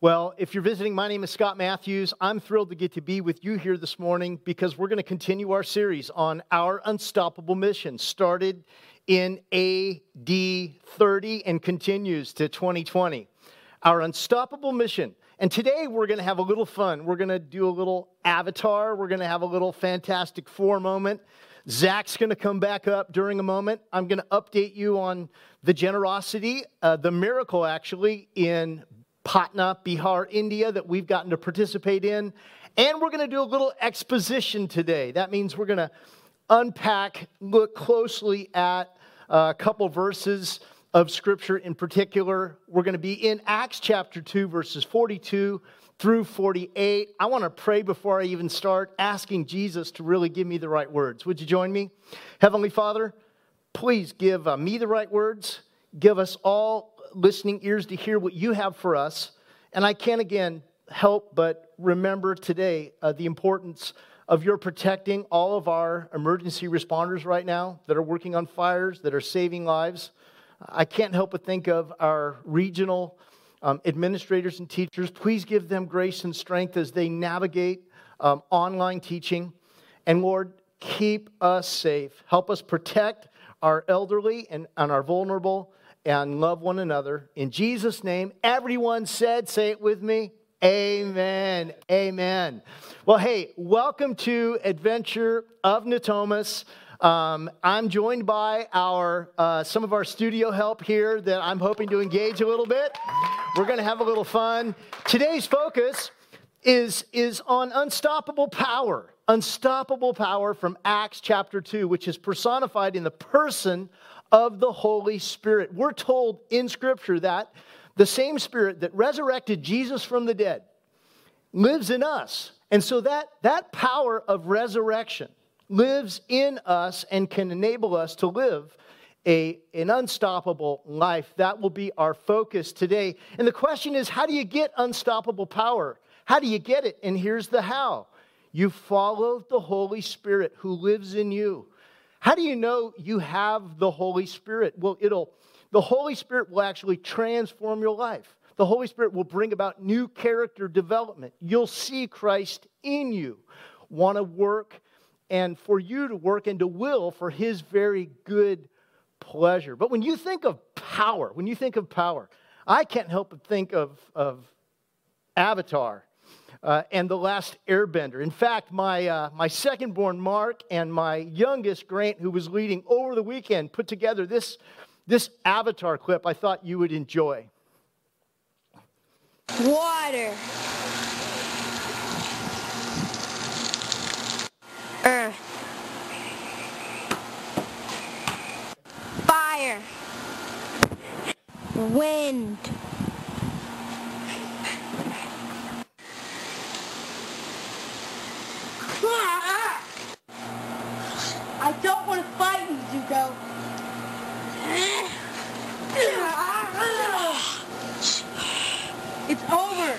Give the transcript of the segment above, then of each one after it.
Well, if you're visiting, my name is Scott Matthews. I'm thrilled to get to be with you here this morning because we're going to continue our series on our unstoppable mission, started in AD 30 and continues to 2020. Our unstoppable mission. And today we're going to have a little fun. We're going to do a little avatar. We're going to have a little Fantastic Four moment. Zach's going to come back up during a moment. I'm going to update you on the generosity, uh, the miracle actually, in Patna, Bihar, India, that we've gotten to participate in. And we're going to do a little exposition today. That means we're going to unpack, look closely at a couple verses of Scripture in particular. We're going to be in Acts chapter 2, verses 42 through 48. I want to pray before I even start, asking Jesus to really give me the right words. Would you join me? Heavenly Father, please give uh, me the right words. Give us all listening ears to hear what you have for us. And I can't again help but remember today uh, the importance of your protecting all of our emergency responders right now that are working on fires, that are saving lives. I can't help but think of our regional um, administrators and teachers. Please give them grace and strength as they navigate um, online teaching. And Lord, keep us safe. Help us protect our elderly and, and our vulnerable and love one another. In Jesus' name, everyone said, say it with me. Amen. Amen. Well, hey, welcome to Adventure of Natomas. Um, I'm joined by our uh, some of our studio help here that I'm hoping to engage a little bit. We're going to have a little fun. Today's focus is, is on unstoppable power. Unstoppable power from Acts chapter 2, which is personified in the person of the Holy Spirit. We're told in Scripture that the same Spirit that resurrected Jesus from the dead lives in us. And so that, that power of resurrection lives in us and can enable us to live a, an unstoppable life. That will be our focus today. And the question is how do you get unstoppable power? How do you get it? And here's the how you follow the Holy Spirit who lives in you. How do you know you have the Holy Spirit? Well, it'll the Holy Spirit will actually transform your life. The Holy Spirit will bring about new character development. You'll see Christ in you, want to work, and for you to work and to will for His very good pleasure. But when you think of power, when you think of power, I can't help but think of, of Avatar uh, and the last airbender. In fact, my, uh, my second born Mark and my youngest Grant, who was leading over the weekend, put together this, this avatar clip I thought you would enjoy. Water. Earth. Fire. Wind. I don't want to fight you, Zuko. It's over.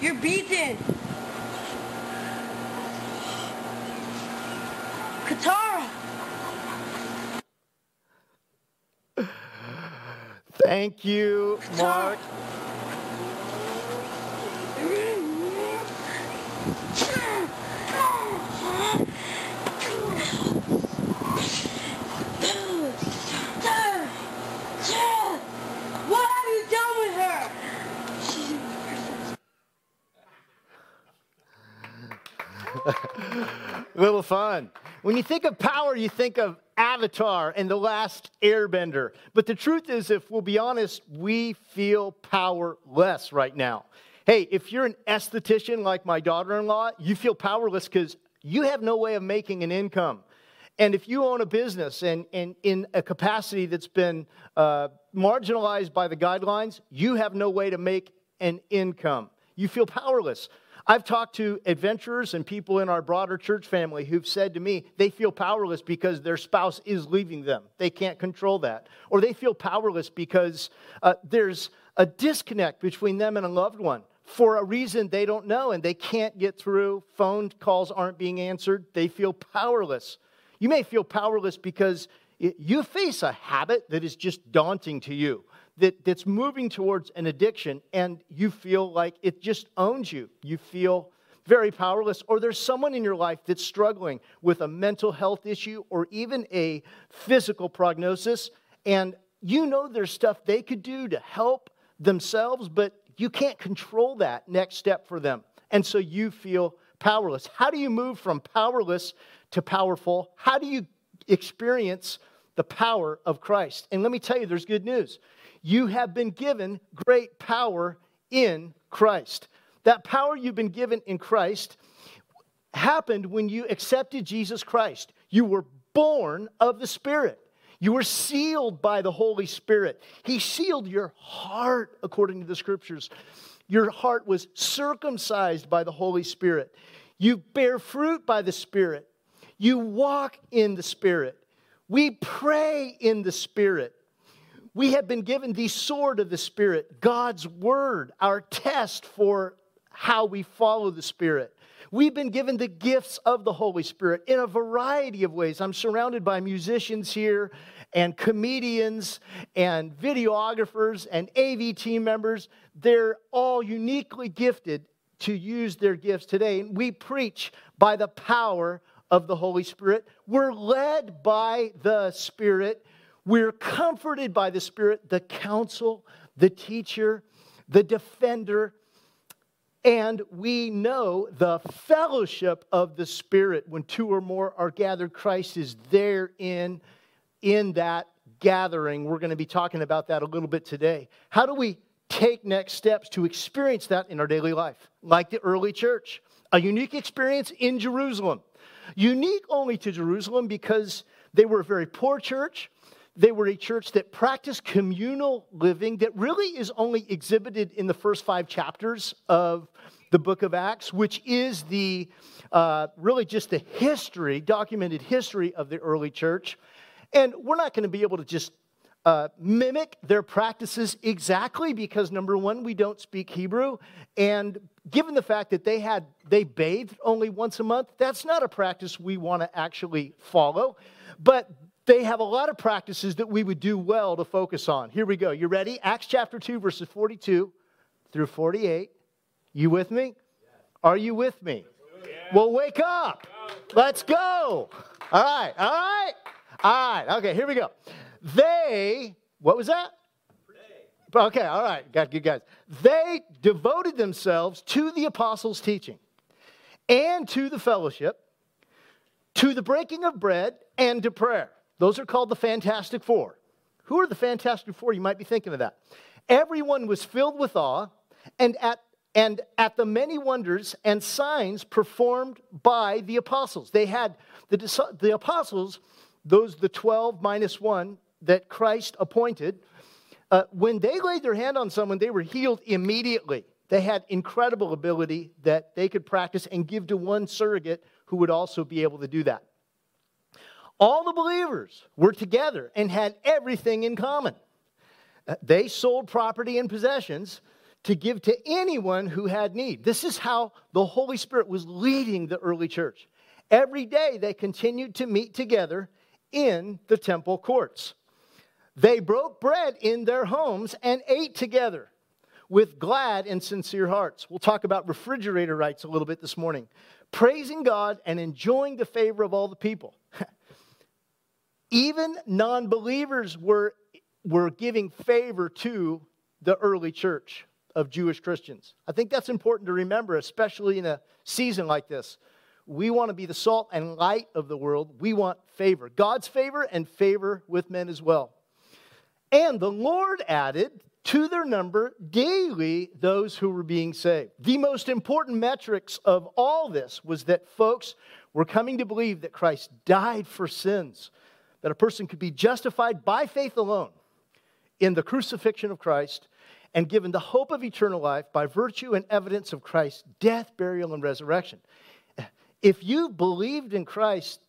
You're beaten. Katara. Thank you, Mark. What have you done with her? Little fun. When you think of power, you think of Avatar and the last airbender. But the truth is, if we'll be honest, we feel powerless right now. Hey, if you're an esthetician like my daughter in law, you feel powerless because you have no way of making an income. And if you own a business and, and in a capacity that's been uh, marginalized by the guidelines, you have no way to make an income. You feel powerless. I've talked to adventurers and people in our broader church family who've said to me they feel powerless because their spouse is leaving them. They can't control that. Or they feel powerless because uh, there's a disconnect between them and a loved one for a reason they don't know and they can't get through. Phone calls aren't being answered. They feel powerless. You may feel powerless because you face a habit that is just daunting to you. That, that's moving towards an addiction and you feel like it just owns you. You feel very powerless, or there's someone in your life that's struggling with a mental health issue or even a physical prognosis, and you know there's stuff they could do to help themselves, but you can't control that next step for them. And so you feel powerless. How do you move from powerless to powerful? How do you experience the power of Christ? And let me tell you, there's good news. You have been given great power in Christ. That power you've been given in Christ happened when you accepted Jesus Christ. You were born of the Spirit. You were sealed by the Holy Spirit. He sealed your heart, according to the scriptures. Your heart was circumcised by the Holy Spirit. You bear fruit by the Spirit. You walk in the Spirit. We pray in the Spirit. We have been given the sword of the Spirit, God's word, our test for how we follow the Spirit. We've been given the gifts of the Holy Spirit in a variety of ways. I'm surrounded by musicians here and comedians and videographers and AV team members. They're all uniquely gifted to use their gifts today. And we preach by the power of the Holy Spirit. We're led by the Spirit. We're comforted by the Spirit, the counsel, the teacher, the defender, and we know the fellowship of the Spirit. When two or more are gathered, Christ is there in, in that gathering. We're going to be talking about that a little bit today. How do we take next steps to experience that in our daily life? Like the early church, a unique experience in Jerusalem. Unique only to Jerusalem because they were a very poor church. They were a church that practiced communal living that really is only exhibited in the first five chapters of the book of Acts, which is the uh, really just the history, documented history of the early church. And we're not going to be able to just uh, mimic their practices exactly because number one, we don't speak Hebrew, and given the fact that they had they bathed only once a month, that's not a practice we want to actually follow. But they have a lot of practices that we would do well to focus on. Here we go. You ready? Acts chapter 2, verses 42 through 48. You with me? Are you with me? Well, wake up. Let's go. All right. All right. All right. Okay, here we go. They, what was that? Okay, all right. Got good guys. They devoted themselves to the apostles' teaching and to the fellowship, to the breaking of bread, and to prayer. Those are called the Fantastic Four. Who are the Fantastic Four? You might be thinking of that. Everyone was filled with awe, and at, and at the many wonders and signs performed by the apostles. They had the, the apostles, those the 12 minus one that Christ appointed, uh, when they laid their hand on someone, they were healed immediately. They had incredible ability that they could practice and give to one surrogate who would also be able to do that. All the believers were together and had everything in common. Uh, they sold property and possessions to give to anyone who had need. This is how the Holy Spirit was leading the early church. Every day they continued to meet together in the temple courts. They broke bread in their homes and ate together with glad and sincere hearts. We'll talk about refrigerator rights a little bit this morning. Praising God and enjoying the favor of all the people. Even non believers were, were giving favor to the early church of Jewish Christians. I think that's important to remember, especially in a season like this. We want to be the salt and light of the world. We want favor, God's favor and favor with men as well. And the Lord added to their number daily those who were being saved. The most important metrics of all this was that folks were coming to believe that Christ died for sins that a person could be justified by faith alone in the crucifixion of Christ and given the hope of eternal life by virtue and evidence of Christ's death, burial, and resurrection. If you believed in Christ,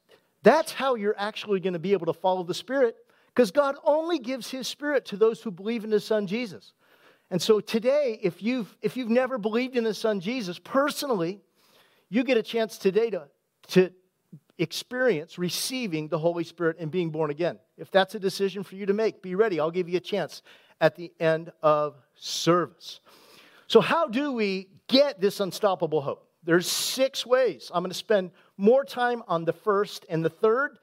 that's how you're actually going to be able to follow the Spirit because God only gives His Spirit to those who believe in His Son Jesus. And so today, if you've, if you've never believed in His Son Jesus personally, you get a chance today to, to experience receiving the Holy Spirit and being born again. If that's a decision for you to make, be ready. I'll give you a chance at the end of service. So, how do we get this unstoppable hope? There's six ways. I'm going to spend more time on the first and the third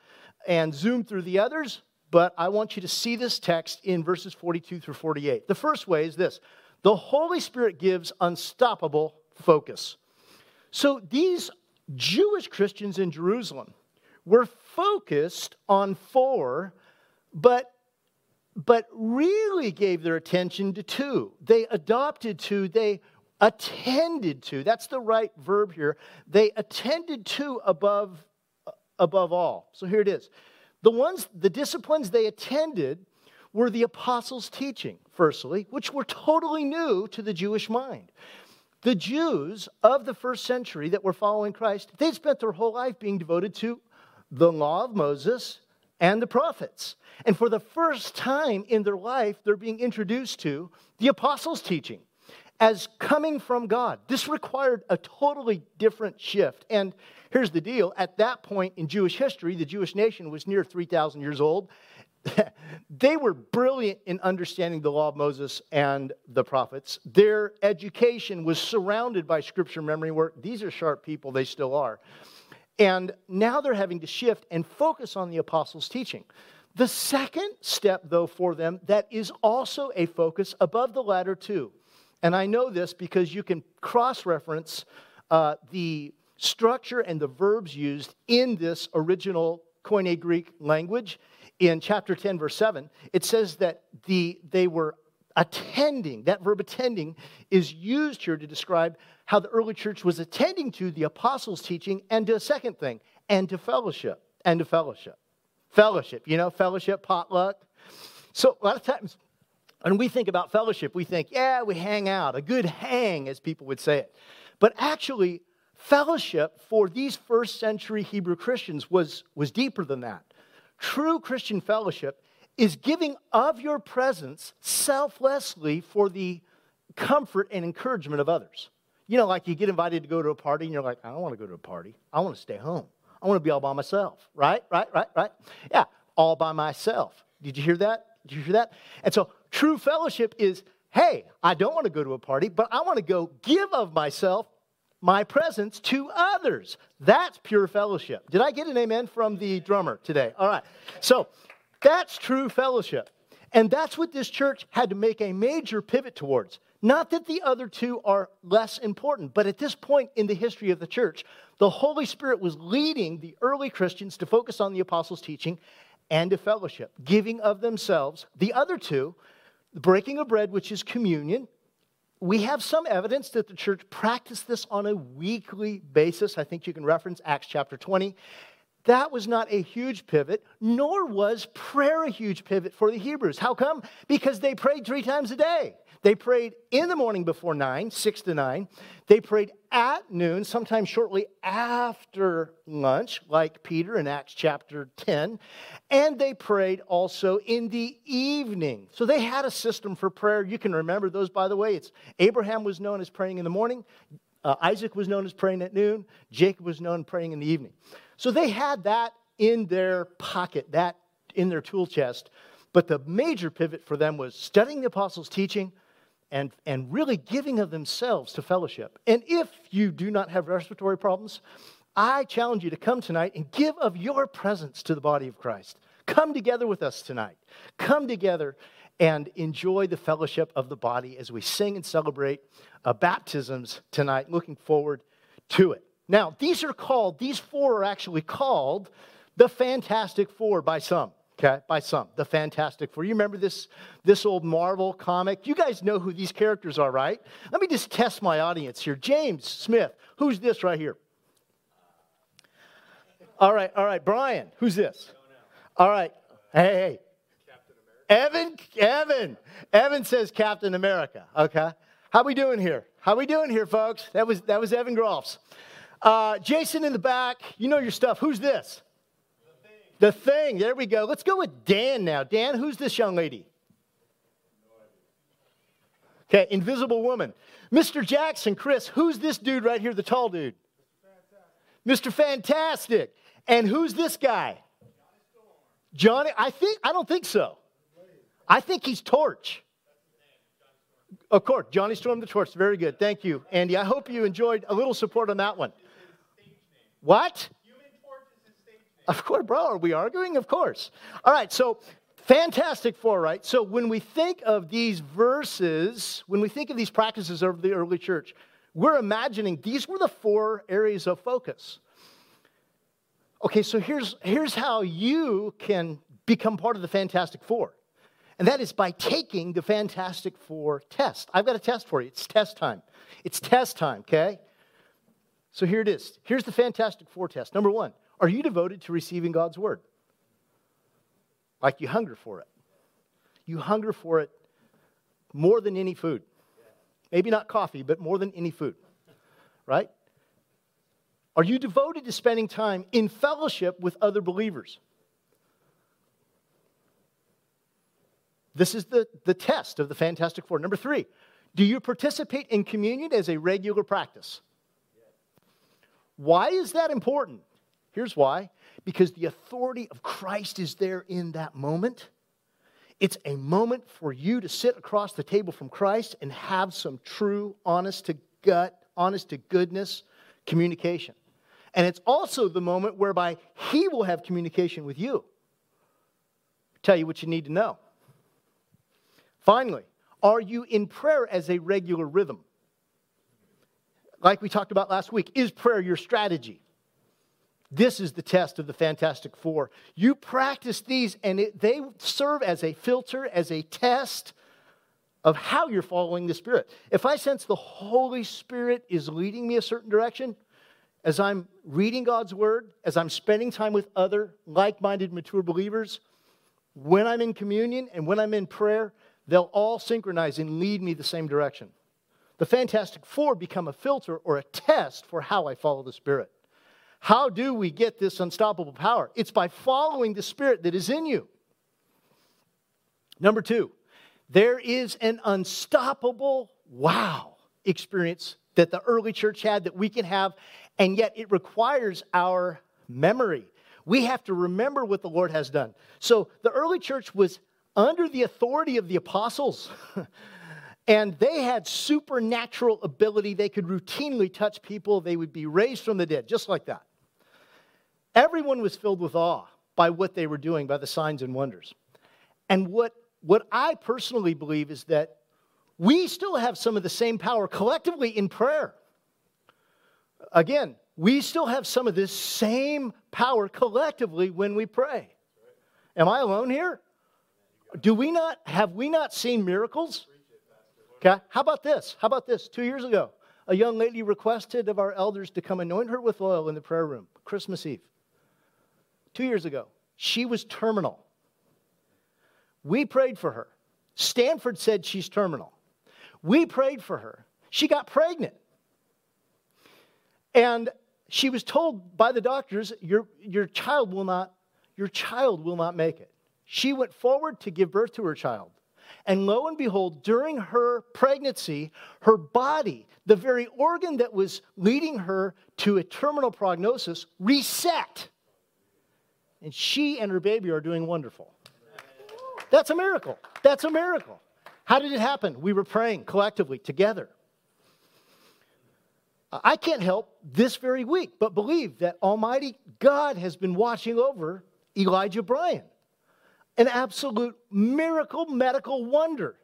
and zoom through the others, but I want you to see this text in verses 42 through 48. The first way is this the Holy Spirit gives unstoppable focus. So, these Jewish Christians in Jerusalem were focused on four, but but really gave their attention to two. They adopted two, they attended to. That's the right verb here. They attended to above above all. So here it is. The ones the disciplines they attended were the apostles' teaching, firstly, which were totally new to the Jewish mind. The Jews of the first century that were following Christ, they'd spent their whole life being devoted to the law of Moses and the prophets. And for the first time in their life, they're being introduced to the apostles' teaching as coming from God. This required a totally different shift. And here's the deal at that point in Jewish history, the Jewish nation was near 3,000 years old. they were brilliant in understanding the law of Moses and the prophets. Their education was surrounded by scripture memory work. These are sharp people, they still are. And now they're having to shift and focus on the apostles' teaching. The second step, though, for them that is also a focus above the latter two, and I know this because you can cross reference uh, the structure and the verbs used in this original Koine Greek language in chapter 10, verse 7, it says that the, they were attending. That verb attending is used here to describe how the early church was attending to the apostles' teaching and to a second thing, and to fellowship. And to fellowship. Fellowship, you know, fellowship, potluck. So a lot of times when we think about fellowship, we think, yeah, we hang out, a good hang, as people would say it. But actually, fellowship for these first century Hebrew Christians was, was deeper than that. True Christian fellowship is giving of your presence selflessly for the comfort and encouragement of others. You know, like you get invited to go to a party and you're like, I don't want to go to a party. I want to stay home. I want to be all by myself. Right? Right? Right? Right? Yeah, all by myself. Did you hear that? Did you hear that? And so true fellowship is hey, I don't want to go to a party, but I want to go give of myself my presence to others. That's pure fellowship. Did I get an amen from the drummer today? All right. So that's true fellowship. And that's what this church had to make a major pivot towards. Not that the other two are less important, but at this point in the history of the church, the Holy Spirit was leading the early Christians to focus on the apostles' teaching and to fellowship, giving of themselves. The other two, the breaking of bread, which is communion, we have some evidence that the church practiced this on a weekly basis. I think you can reference Acts chapter 20. That was not a huge pivot, nor was prayer a huge pivot for the Hebrews. How come? Because they prayed three times a day. They prayed in the morning before 9, 6 to 9. They prayed at noon, sometimes shortly after lunch, like Peter in Acts chapter 10. And they prayed also in the evening. So they had a system for prayer. You can remember those, by the way. It's Abraham was known as praying in the morning, uh, Isaac was known as praying at noon, Jacob was known praying in the evening. So they had that in their pocket, that in their tool chest. But the major pivot for them was studying the apostles' teaching, and, and really giving of themselves to fellowship. And if you do not have respiratory problems, I challenge you to come tonight and give of your presence to the body of Christ. Come together with us tonight. Come together and enjoy the fellowship of the body as we sing and celebrate uh, baptisms tonight. Looking forward to it. Now, these are called, these four are actually called the Fantastic Four by some okay, by some. The Fantastic Four. You remember this, this old Marvel comic? You guys know who these characters are, right? Let me just test my audience here. James Smith, who's this right here? All right, all right. Brian, who's this? All right. Hey, hey. Evan, Evan. Evan says Captain America. Okay. How we doing here? How we doing here, folks? That was that was Evan Groffs. Uh, Jason in the back, you know your stuff. Who's this? The thing, there we go. Let's go with Dan now. Dan, who's this young lady? Okay, Invisible Woman. Mr. Jackson, Chris, who's this dude right here, the tall dude? Mr. Fantastic. And who's this guy? Johnny, I think I don't think so. I think he's Torch. Of course, Johnny Storm the Torch. Very good. Thank you, Andy. I hope you enjoyed a little support on that one. What? Of course, bro. Are we arguing? Of course. All right, so fantastic four, right? So when we think of these verses, when we think of these practices of the early church, we're imagining these were the four areas of focus. Okay, so here's, here's how you can become part of the Fantastic Four. And that is by taking the Fantastic Four test. I've got a test for you. It's test time. It's test time, okay? So here it is. Here's the Fantastic Four test. Number one, are you devoted to receiving God's Word? Like you hunger for it. You hunger for it more than any food. Maybe not coffee, but more than any food, right? Are you devoted to spending time in fellowship with other believers? This is the, the test of the Fantastic Four. Number three, do you participate in communion as a regular practice? Why is that important? Here's why because the authority of Christ is there in that moment. It's a moment for you to sit across the table from Christ and have some true, honest to gut, honest to goodness communication. And it's also the moment whereby He will have communication with you. Tell you what you need to know. Finally, are you in prayer as a regular rhythm? Like we talked about last week, is prayer your strategy? This is the test of the Fantastic Four. You practice these, and it, they serve as a filter, as a test of how you're following the Spirit. If I sense the Holy Spirit is leading me a certain direction, as I'm reading God's Word, as I'm spending time with other like minded, mature believers, when I'm in communion and when I'm in prayer, they'll all synchronize and lead me the same direction. The Fantastic Four become a filter or a test for how I follow the Spirit. How do we get this unstoppable power? It's by following the Spirit that is in you. Number two, there is an unstoppable wow experience that the early church had that we can have, and yet it requires our memory. We have to remember what the Lord has done. So the early church was under the authority of the apostles. And they had supernatural ability. They could routinely touch people. They would be raised from the dead, just like that. Everyone was filled with awe by what they were doing, by the signs and wonders. And what, what I personally believe is that we still have some of the same power collectively in prayer. Again, we still have some of this same power collectively when we pray. Am I alone here? Do we not have we not seen miracles? Okay. How about this? How about this? Two years ago, a young lady requested of our elders to come anoint her with oil in the prayer room, Christmas Eve two years ago. She was terminal. We prayed for her. Stanford said she's terminal. We prayed for her. She got pregnant. And she was told by the doctors, your, your child will not, your child will not make it. She went forward to give birth to her child. And lo and behold, during her pregnancy, her body, the very organ that was leading her to a terminal prognosis, reset and she and her baby are doing wonderful. That's a miracle. That's a miracle. How did it happen? We were praying collectively together. I can't help this very week but believe that Almighty God has been watching over Elijah Bryan. An absolute miracle, medical wonder.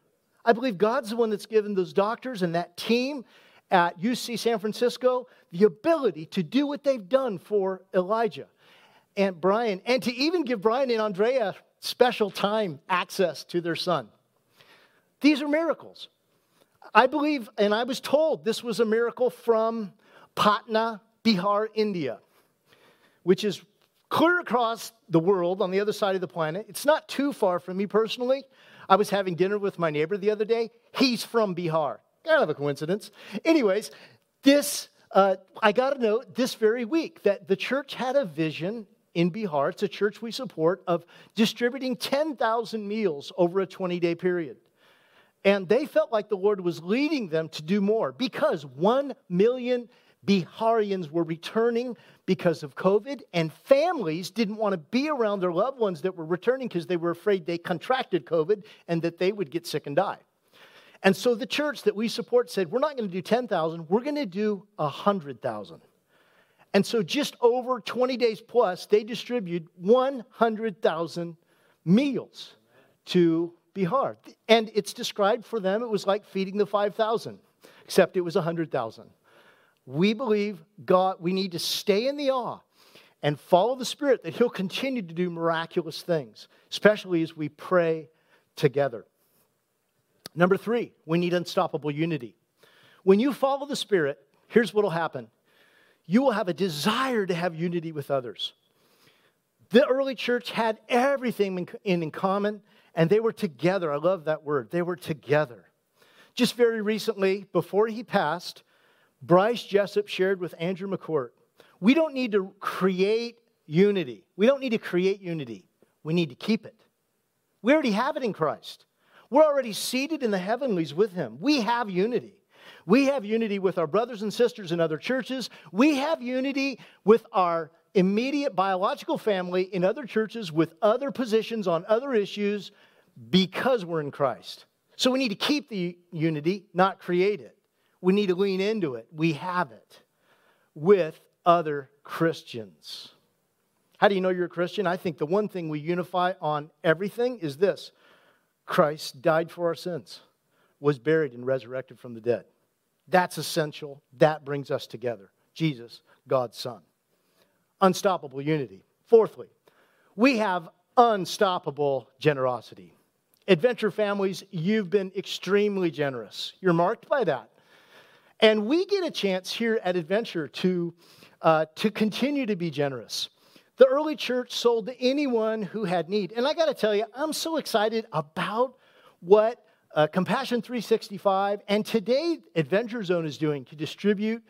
I believe God's the one that's given those doctors and that team at UC San Francisco the ability to do what they've done for Elijah and Brian, and to even give Brian and Andrea special time access to their son. These are miracles. I believe, and I was told this was a miracle from Patna, Bihar, India, which is clear across the world on the other side of the planet. It's not too far from me personally. I was having dinner with my neighbor the other day. He's from Bihar. Kind of a coincidence. Anyways, this, uh, I got a note this very week that the church had a vision in Bihar, it's a church we support, of distributing 10,000 meals over a 20 day period. And they felt like the Lord was leading them to do more because 1 million Biharians were returning because of COVID, and families didn't want to be around their loved ones that were returning because they were afraid they contracted COVID and that they would get sick and die. And so the church that we support said, We're not going to do 10,000, we're going to do 100,000. And so, just over 20 days plus, they distributed 100,000 meals to Bihar. And it's described for them, it was like feeding the 5,000, except it was 100,000. We believe God, we need to stay in the awe and follow the Spirit that He'll continue to do miraculous things, especially as we pray together. Number three, we need unstoppable unity. When you follow the Spirit, here's what will happen you will have a desire to have unity with others. The early church had everything in, in common, and they were together. I love that word. They were together. Just very recently, before he passed, Bryce Jessup shared with Andrew McCourt we don't need to create unity. We don't need to create unity. We need to keep it. We already have it in Christ. We're already seated in the heavenlies with him. We have unity. We have unity with our brothers and sisters in other churches. We have unity with our immediate biological family in other churches with other positions on other issues because we're in Christ. So we need to keep the unity, not create it. We need to lean into it. We have it with other Christians. How do you know you're a Christian? I think the one thing we unify on everything is this Christ died for our sins, was buried, and resurrected from the dead. That's essential. That brings us together. Jesus, God's Son. Unstoppable unity. Fourthly, we have unstoppable generosity. Adventure families, you've been extremely generous. You're marked by that. And we get a chance here at Adventure to, uh, to continue to be generous. The early church sold to anyone who had need. And I got to tell you, I'm so excited about what uh, Compassion 365, and today Adventure Zone is doing to distribute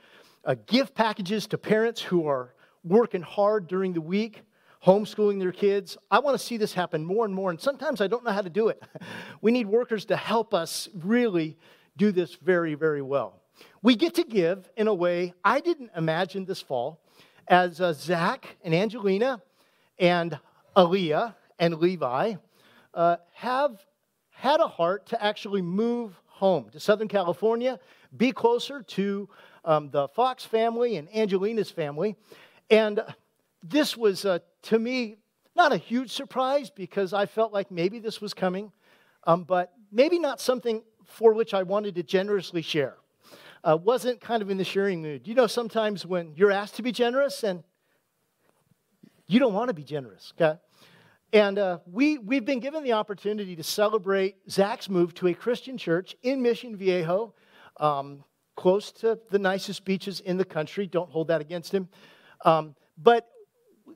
uh, gift packages to parents who are working hard during the week, homeschooling their kids. I want to see this happen more and more, and sometimes I don't know how to do it. we need workers to help us really do this very, very well. We get to give in a way I didn't imagine this fall as uh, Zach and Angelina and Aaliyah and Levi uh, have had a heart to actually move home to Southern California, be closer to um, the Fox family and Angelina's family. And this was, uh, to me, not a huge surprise because I felt like maybe this was coming, um, but maybe not something for which I wanted to generously share. Uh, wasn't kind of in the sharing mood. You know, sometimes when you're asked to be generous and you don't want to be generous, okay? And uh, we, we've been given the opportunity to celebrate Zach's move to a Christian church in Mission Viejo, um, close to the nicest beaches in the country. Don't hold that against him. Um, but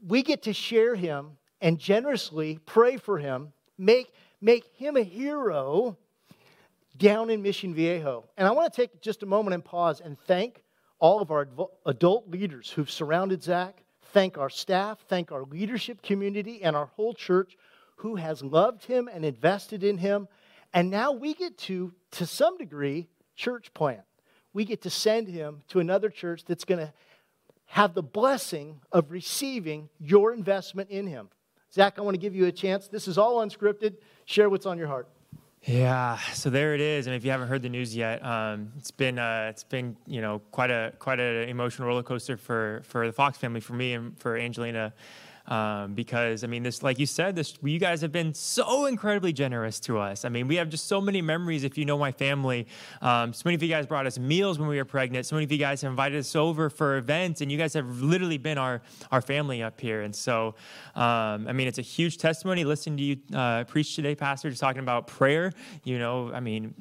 we get to share him and generously pray for him, make, make him a hero down in Mission Viejo. And I want to take just a moment and pause and thank all of our adult leaders who've surrounded Zach thank our staff, thank our leadership community, and our whole church who has loved him and invested in him. And now we get to, to some degree, church plant. We get to send him to another church that's going to have the blessing of receiving your investment in him. Zach, I want to give you a chance. This is all unscripted. Share what's on your heart. Yeah, so there it is. And if you haven't heard the news yet, um, it's been uh, it's been you know quite a quite an emotional roller coaster for for the Fox family, for me, and for Angelina. Um, because I mean, this, like you said, this you guys have been so incredibly generous to us. I mean, we have just so many memories. If you know my family, um, so many of you guys brought us meals when we were pregnant. So many of you guys have invited us over for events, and you guys have literally been our our family up here. And so, um, I mean, it's a huge testimony. Listening to you uh, preach today, Pastor, just talking about prayer. You know, I mean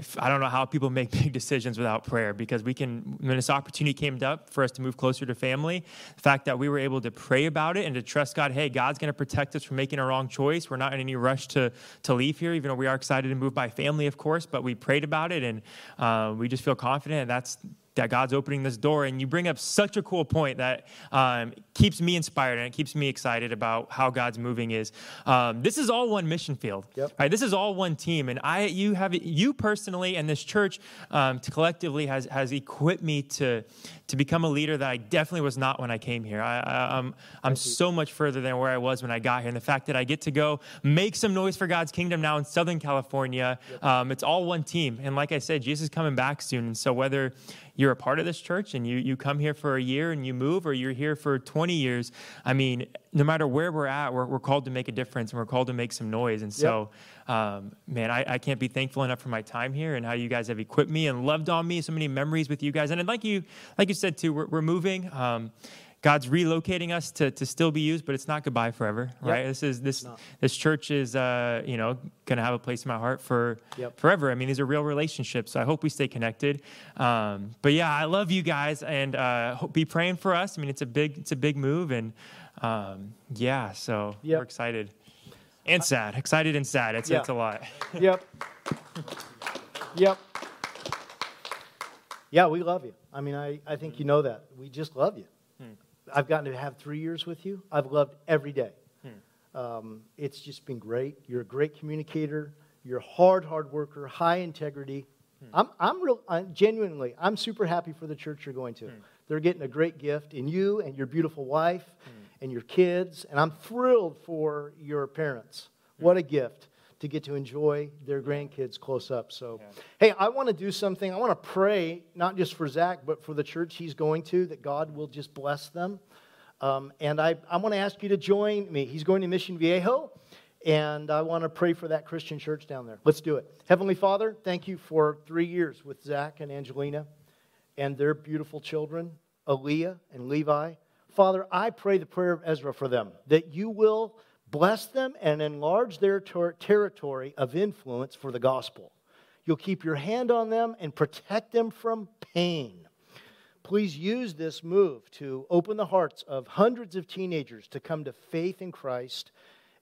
if, I don't know how people make big decisions without prayer because we can, when this opportunity came up for us to move closer to family, the fact that we were able to pray about it and to trust God, hey, God's going to protect us from making a wrong choice. We're not in any rush to, to leave here, even though we are excited to move by family, of course, but we prayed about it and uh, we just feel confident. That's, that God's opening this door. And you bring up such a cool point that um, keeps me inspired and it keeps me excited about how God's moving is um, this is all one mission field. Yep. Right? This is all one team, and I, you have, you personally, and this church, um, collectively has has equipped me to to become a leader that I definitely was not when I came here. I, I, I'm I'm so much further than where I was when I got here, and the fact that I get to go make some noise for God's kingdom now in Southern California, um, it's all one team. And like I said, Jesus is coming back soon, and so whether you're a part of this church and you, you come here for a year and you move, or you're here for 20 years, I mean, no matter where we're at, we're, we're called to make a difference and we're called to make some noise. And so, um, man, I, I can't be thankful enough for my time here and how you guys have equipped me and loved on me. So many memories with you guys. And like you, like you said too, we're, we're moving. Um, God's relocating us to, to still be used, but it's not goodbye forever, right? This is this this church is uh, you know going to have a place in my heart for Yep. forever. I mean, these are real relationships. So I hope we stay connected. Um, but yeah, I love you guys, and uh, hope, be praying for us. I mean, it's a big it's a big move, and um, yeah, so Yep. we're excited and sad, excited and sad. It's Yeah. it's a lot. Yep. Yep. Yeah, we love you. I mean, I, I think you know that. We just love you. I've gotten to have three years with you. I've loved every day. Hmm. Um, it's just been great. You're a great communicator. You're a hard, hard worker, high integrity. Hmm. I'm, I'm real, I'm, genuinely, I'm super happy for the church you're going to. Hmm. They're getting a great gift in you and your beautiful wife and your kids. And I'm thrilled for your parents. What a gift to get to enjoy their grandkids close up. So, hey, I want to do something. I want to pray, not just for Zach, but for the church he's going to, that God will just bless them. Um, and I, I want to ask you to join me. He's going to Mission Viejo, and I want to pray for that Christian church down there. Let's do it. Heavenly Father, thank you for three years with Zach and Angelina and their beautiful children, Aaliyah and Levi. Father, I pray the prayer of Ezra for them, that you will bless them and enlarge their ter- territory of influence for the gospel. You'll keep your hand on them and protect them from pain. Please use this move to open the hearts of hundreds of teenagers to come to faith in Christ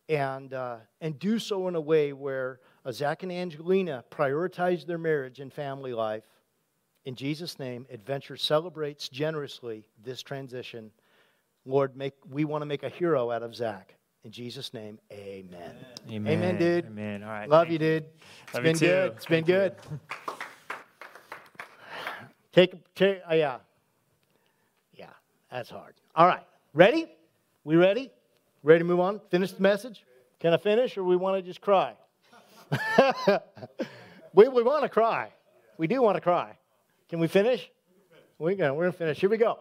and, uh, and do so in a way where uh, Zach and Angelina prioritize their marriage and family life. In Jesus' name, Adventure celebrates generously this transition. Lord, make, we want to make a hero out of Zach. In Jesus' name, amen. Amen. dude. Amen. All right. Love thank you, dude. It's Love you been too. good. It's been good. Take, take, uh, yeah. Yeah, that's hard. All right. Ready? We ready? Ready to move on? Finish the message? Can I finish or we want to just cry? we we want to cry. We do want to cry. Can we finish? We're going to finish. Here we go.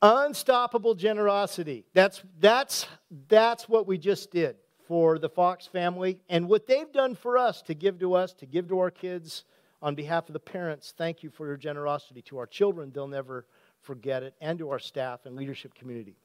Unstoppable generosity. That's, that's, that's what we just did for the Fox family and what they've done for us to give to us, to give to our kids. On behalf of the parents, thank you for your generosity to our children. They'll never forget it, and to our staff and leadership community.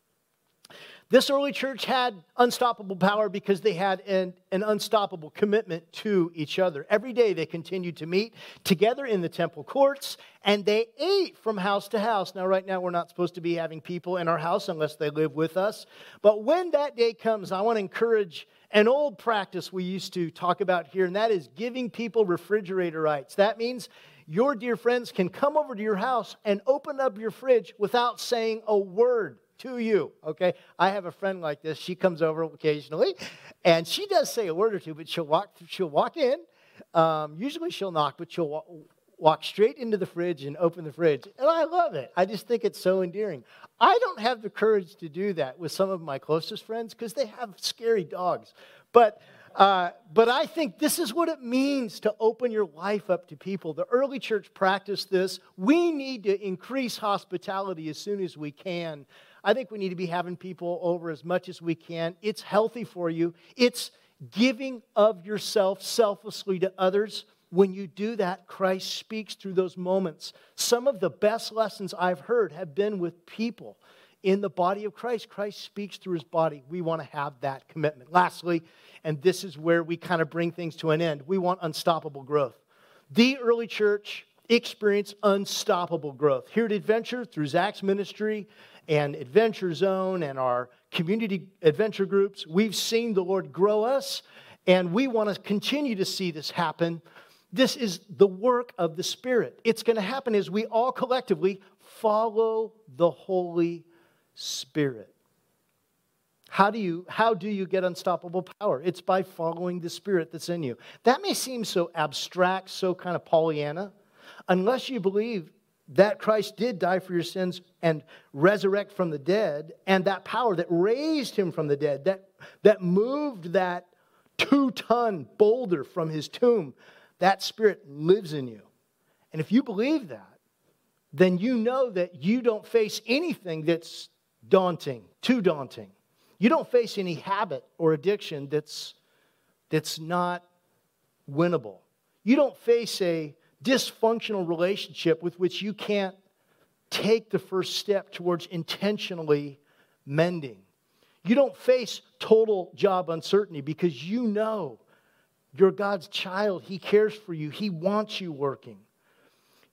This early church had unstoppable power because they had an, an unstoppable commitment to each other. Every day they continued to meet together in the temple courts and they ate from house to house. Now, right now, we're not supposed to be having people in our house unless they live with us. But when that day comes, I want to encourage an old practice we used to talk about here, and that is giving people refrigerator rights. That means your dear friends can come over to your house and open up your fridge without saying a word to you. Okay, I have a friend like this. She comes over occasionally, and she does say a word or two, but she'll walk. She'll walk in. Um, usually she'll knock, but she'll walk, walk straight into the fridge and open the fridge, and I love it. I just think it's so endearing. I don't have the courage to do that with some of my closest friends because they have scary dogs, but. Uh, but I think this is what it means to open your life up to people. The early church practiced this. We need to increase hospitality as soon as we can. I think we need to be having people over as much as we can. It's healthy for you, it's giving of yourself selflessly to others. When you do that, Christ speaks through those moments. Some of the best lessons I've heard have been with people in the body of Christ. Christ speaks through his body. We want to have that commitment. Lastly, and this is where we kind of bring things to an end, we want unstoppable growth. The early church experienced unstoppable growth. Here at Adventure, through Zach's ministry and Adventure Zone and our community adventure groups, we've seen the Lord grow us, and we want to continue to see this happen. This is the work of the Spirit. It's going to happen as we all collectively follow the Holy Spirit. How do you how do you get unstoppable power? It's by following the spirit that's in you. That may seem so abstract, so kind of Pollyanna, unless you believe that Christ did die for your sins and resurrect from the dead, and that power that raised him from the dead, that, that moved that two ton boulder from his tomb, that spirit lives in you. And if you believe that, then you know that you don't face anything that's daunting, too daunting. You don't face any habit or addiction that's, that's not winnable. You don't face a dysfunctional relationship with which you can't take the first step towards intentionally mending. You don't face total job uncertainty because you know you're God's child. He cares for you, He wants you working.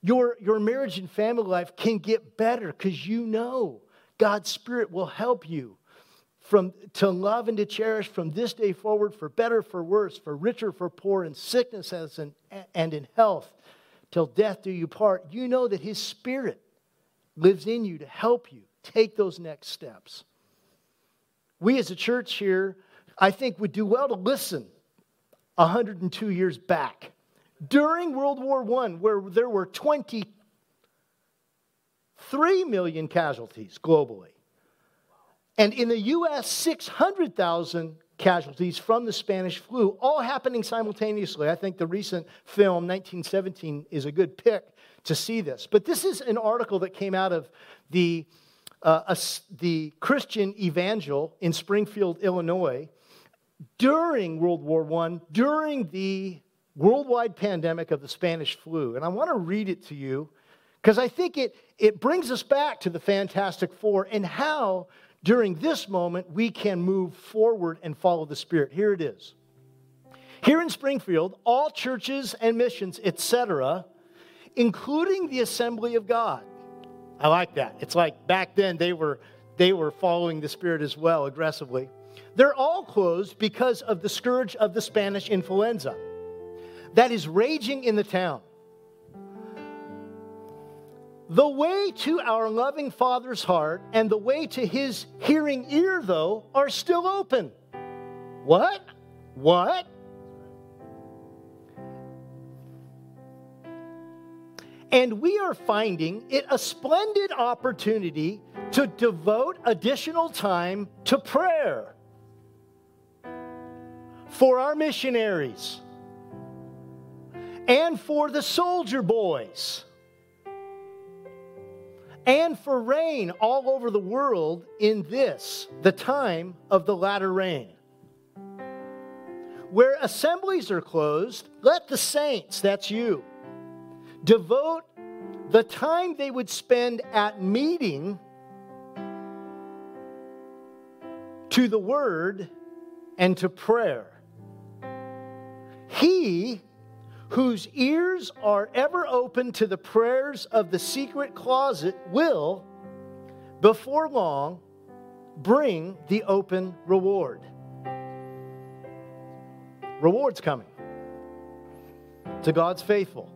Your, your marriage and family life can get better because you know God's Spirit will help you from, to love and to cherish from this day forward for better, for worse, for richer, for poor, in sickness and, and in health, till death do you part. You know that His Spirit lives in you to help you take those next steps. We as a church here, I think, would do well to listen 102 years back during World War I, where there were 23 million casualties globally. And in the US, 600,000 casualties from the Spanish flu, all happening simultaneously. I think the recent film, 1917, is a good pick to see this. But this is an article that came out of the, uh, a, the Christian Evangel in Springfield, Illinois, during World War I, during the worldwide pandemic of the Spanish flu. And I want to read it to you because I think it, it brings us back to the Fantastic Four and how, during this moment, we can move forward and follow the Spirit. Here it is. Here in Springfield, all churches and missions, etc., including the Assembly of God. I like that. It's like back then they were they were following the Spirit as well aggressively. They're all closed because of the scourge of the Spanish influenza that is raging in the town. The way to our loving Father's heart and the way to his hearing ear, though, are still open. What? What? And we are finding it a splendid opportunity to devote additional time to prayer for our missionaries and for the soldier boys and for rain all over the world in this, the time of the latter rain. Where assemblies are closed, let the saints, that's you, devote the time they would spend at meeting to the word and to prayer. He whose ears are ever open to the prayers of the secret closet will, before long, bring the open reward. Reward's coming to God's faithful.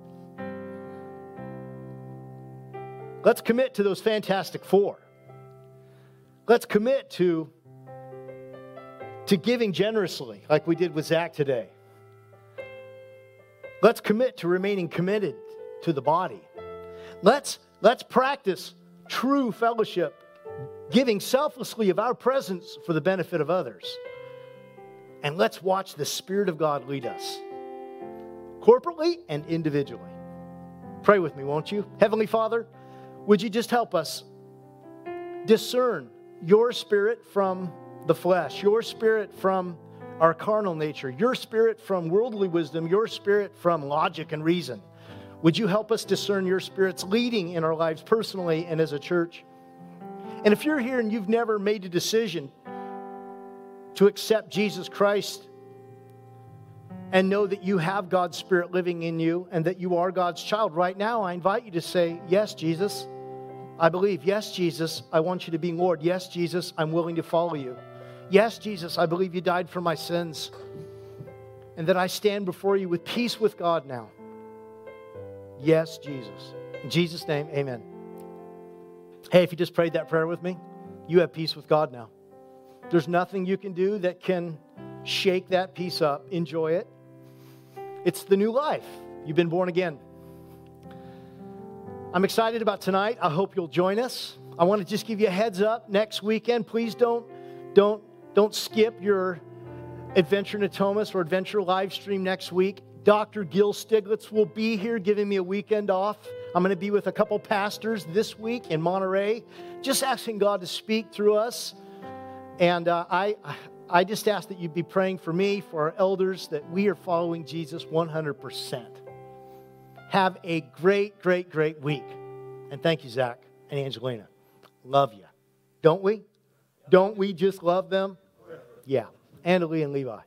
Let's commit to those fantastic four. Let's commit to, to giving generously, like we did with Zach today. Let's commit to remaining committed to the body. Let's, let's practice true fellowship, giving selflessly of our presence for the benefit of others. And let's watch the Spirit of God lead us, corporately and individually. Pray with me, won't you? Heavenly Father, would you just help us discern your spirit from the flesh, your spirit from our carnal nature, your spirit from worldly wisdom, your spirit from logic and reason. Would you help us discern your spirit's leading in our lives personally and as a church? And if you're here and you've never made a decision to accept Jesus Christ and know that you have God's Spirit living in you and that you are God's child, right now I invite you to say, Yes, Jesus, I believe. Yes, Jesus, I want you to be Lord. Yes, Jesus, I'm willing to follow you. Yes, Jesus, I believe you died for my sins and that I stand before you with peace with God now. Yes, Jesus. In Jesus' name, amen. Hey, if you just prayed that prayer with me, you have peace with God now. There's nothing you can do that can shake that peace up. Enjoy it. It's the new life. You've been born again. I'm excited about tonight. I hope you'll join us. I want to just give you a heads up next weekend. Please don't don't don't skip your Adventure in Natomas or Adventure live stream next week. Dr. Gil Stieglitz will be here giving me a weekend off. I'm going to be with a couple pastors this week in Monterey, just asking God to speak through us. And uh, I, I just ask that you be praying for me, for our elders, that we are following Jesus 100%. Have a great, great, great week. And thank you, Zach and Angelina. Love you. Don't we? Don't we just love them? Yeah. Annalie and Levi.